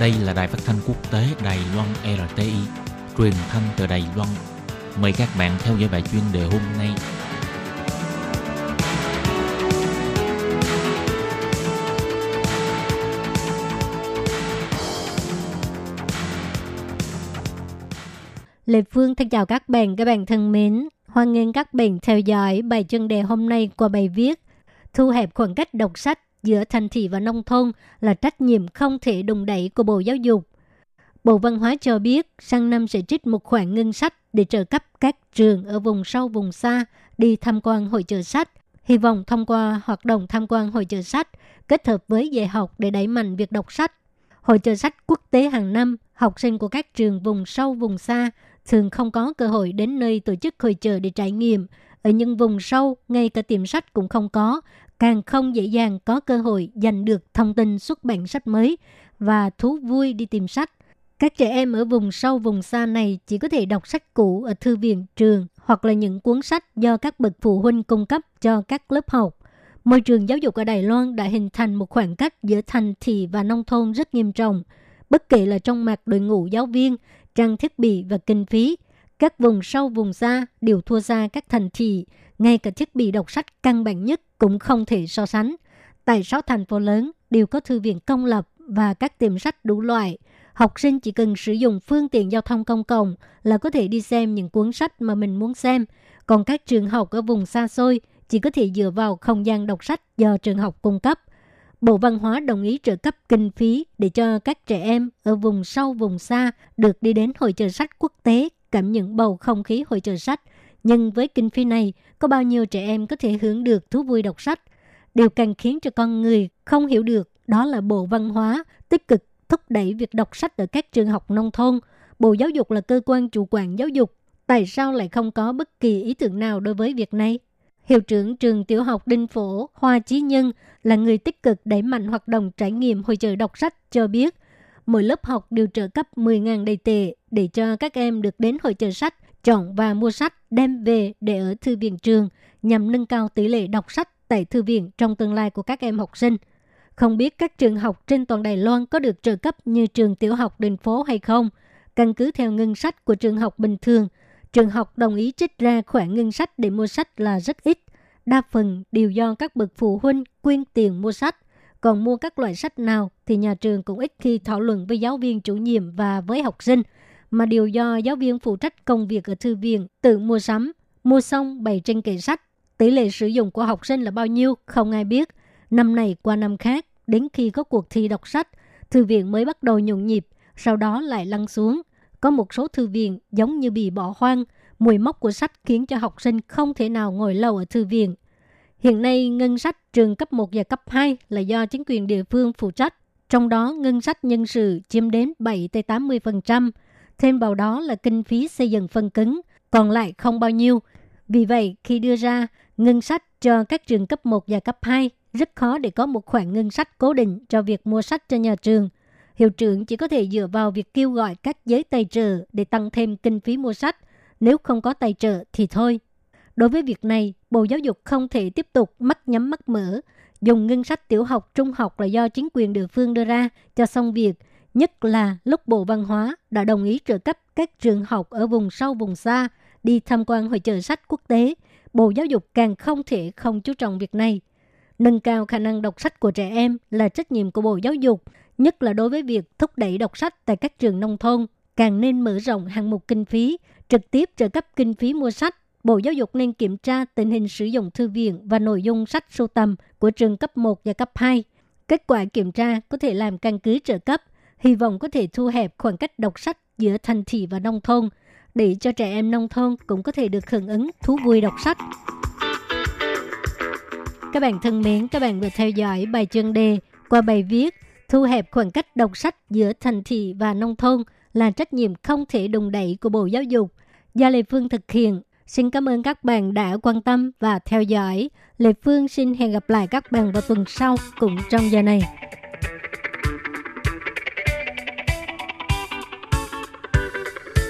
Đây là đài phát thanh quốc tế Đài Loan RTI, truyền thanh từ Đài Loan. Mời các bạn theo dõi bài chuyên đề hôm nay. Lê Phương thân chào các bạn, các bạn thân mến. Hoan nghênh các bạn theo dõi bài chuyên đề hôm nay qua bài viết Thu hẹp khoảng cách đọc sách giữa thành thị và nông thôn là trách nhiệm không thể đùng đẩy của Bộ Giáo dục. Bộ Văn hóa cho biết sang năm sẽ trích một khoản ngân sách để trợ cấp các trường ở vùng sâu vùng xa đi tham quan hội chợ sách. Hy vọng thông qua hoạt động tham quan hội chợ sách kết hợp với dạy học để đẩy mạnh việc đọc sách. Hội chợ sách quốc tế hàng năm, học sinh của các trường vùng sâu vùng xa thường không có cơ hội đến nơi tổ chức hội chợ để trải nghiệm. Ở những vùng sâu, ngay cả tiệm sách cũng không có, càng không dễ dàng có cơ hội giành được thông tin xuất bản sách mới và thú vui đi tìm sách. Các trẻ em ở vùng sâu vùng xa này chỉ có thể đọc sách cũ ở thư viện trường hoặc là những cuốn sách do các bậc phụ huynh cung cấp cho các lớp học. Môi trường giáo dục ở Đài Loan đã hình thành một khoảng cách giữa thành thị và nông thôn rất nghiêm trọng. Bất kể là trong mặt đội ngũ giáo viên, trang thiết bị và kinh phí, các vùng sâu vùng xa đều thua xa các thành thị, ngay cả thiết bị đọc sách căn bản nhất cũng không thể so sánh. Tại sáu thành phố lớn đều có thư viện công lập và các tiệm sách đủ loại. Học sinh chỉ cần sử dụng phương tiện giao thông công cộng là có thể đi xem những cuốn sách mà mình muốn xem. Còn các trường học ở vùng xa xôi chỉ có thể dựa vào không gian đọc sách do trường học cung cấp. Bộ Văn hóa đồng ý trợ cấp kinh phí để cho các trẻ em ở vùng sâu vùng xa được đi đến hội chợ sách quốc tế cảm nhận bầu không khí hội chợ sách. Nhưng với kinh phí này, có bao nhiêu trẻ em có thể hưởng được thú vui đọc sách? Điều càng khiến cho con người không hiểu được đó là Bộ Văn hóa tích cực thúc đẩy việc đọc sách ở các trường học nông thôn. Bộ Giáo dục là cơ quan chủ quản giáo dục. Tại sao lại không có bất kỳ ý tưởng nào đối với việc này? Hiệu trưởng trường tiểu học Đinh Phổ Hoa Chí Nhân là người tích cực đẩy mạnh hoạt động trải nghiệm hội trợ đọc sách cho biết mỗi lớp học đều trợ cấp 10.000 đầy tệ để cho các em được đến hội trợ sách, chọn và mua sách đem về để ở thư viện trường nhằm nâng cao tỷ lệ đọc sách tại thư viện trong tương lai của các em học sinh. Không biết các trường học trên toàn Đài Loan có được trợ cấp như trường tiểu học Đình Phố hay không? Căn cứ theo ngân sách của trường học bình thường, trường học đồng ý trích ra khoản ngân sách để mua sách là rất ít. Đa phần đều do các bậc phụ huynh quyên tiền mua sách. Còn mua các loại sách nào thì nhà trường cũng ít khi thảo luận với giáo viên chủ nhiệm và với học sinh, mà đều do giáo viên phụ trách công việc ở thư viện tự mua sắm, mua xong bày trên kệ sách. Tỷ lệ sử dụng của học sinh là bao nhiêu không ai biết. Năm này qua năm khác, đến khi có cuộc thi đọc sách, thư viện mới bắt đầu nhộn nhịp, sau đó lại lăn xuống. Có một số thư viện giống như bị bỏ hoang, mùi mốc của sách khiến cho học sinh không thể nào ngồi lâu ở thư viện. Hiện nay, ngân sách trường cấp 1 và cấp 2 là do chính quyền địa phương phụ trách. Trong đó, ngân sách nhân sự chiếm đến 7-80%. Thêm vào đó là kinh phí xây dựng phân cứng, còn lại không bao nhiêu. Vì vậy, khi đưa ra ngân sách cho các trường cấp 1 và cấp 2, rất khó để có một khoản ngân sách cố định cho việc mua sách cho nhà trường. Hiệu trưởng chỉ có thể dựa vào việc kêu gọi các giới tài trợ để tăng thêm kinh phí mua sách. Nếu không có tài trợ thì thôi, Đối với việc này, Bộ Giáo dục không thể tiếp tục mắt nhắm mắt mở, dùng ngân sách tiểu học, trung học là do chính quyền địa phương đưa ra cho xong việc, nhất là lúc Bộ Văn hóa đã đồng ý trợ cấp các trường học ở vùng sâu vùng xa đi tham quan hội trợ sách quốc tế. Bộ Giáo dục càng không thể không chú trọng việc này. Nâng cao khả năng đọc sách của trẻ em là trách nhiệm của Bộ Giáo dục, nhất là đối với việc thúc đẩy đọc sách tại các trường nông thôn, càng nên mở rộng hạng mục kinh phí, trực tiếp trợ cấp kinh phí mua sách Bộ Giáo dục nên kiểm tra tình hình sử dụng thư viện và nội dung sách sưu tầm của trường cấp 1 và cấp 2. Kết quả kiểm tra có thể làm căn cứ trợ cấp, hy vọng có thể thu hẹp khoảng cách đọc sách giữa thành thị và nông thôn, để cho trẻ em nông thôn cũng có thể được hưởng ứng thú vui đọc sách. Các bạn thân mến, các bạn vừa theo dõi bài chuyên đề qua bài viết Thu hẹp khoảng cách đọc sách giữa thành thị và nông thôn là trách nhiệm không thể đùng đẩy của Bộ Giáo dục do Lê Phương thực hiện Xin cảm ơn các bạn đã quan tâm và theo dõi. Lê Phương xin hẹn gặp lại các bạn vào tuần sau cũng trong giờ này.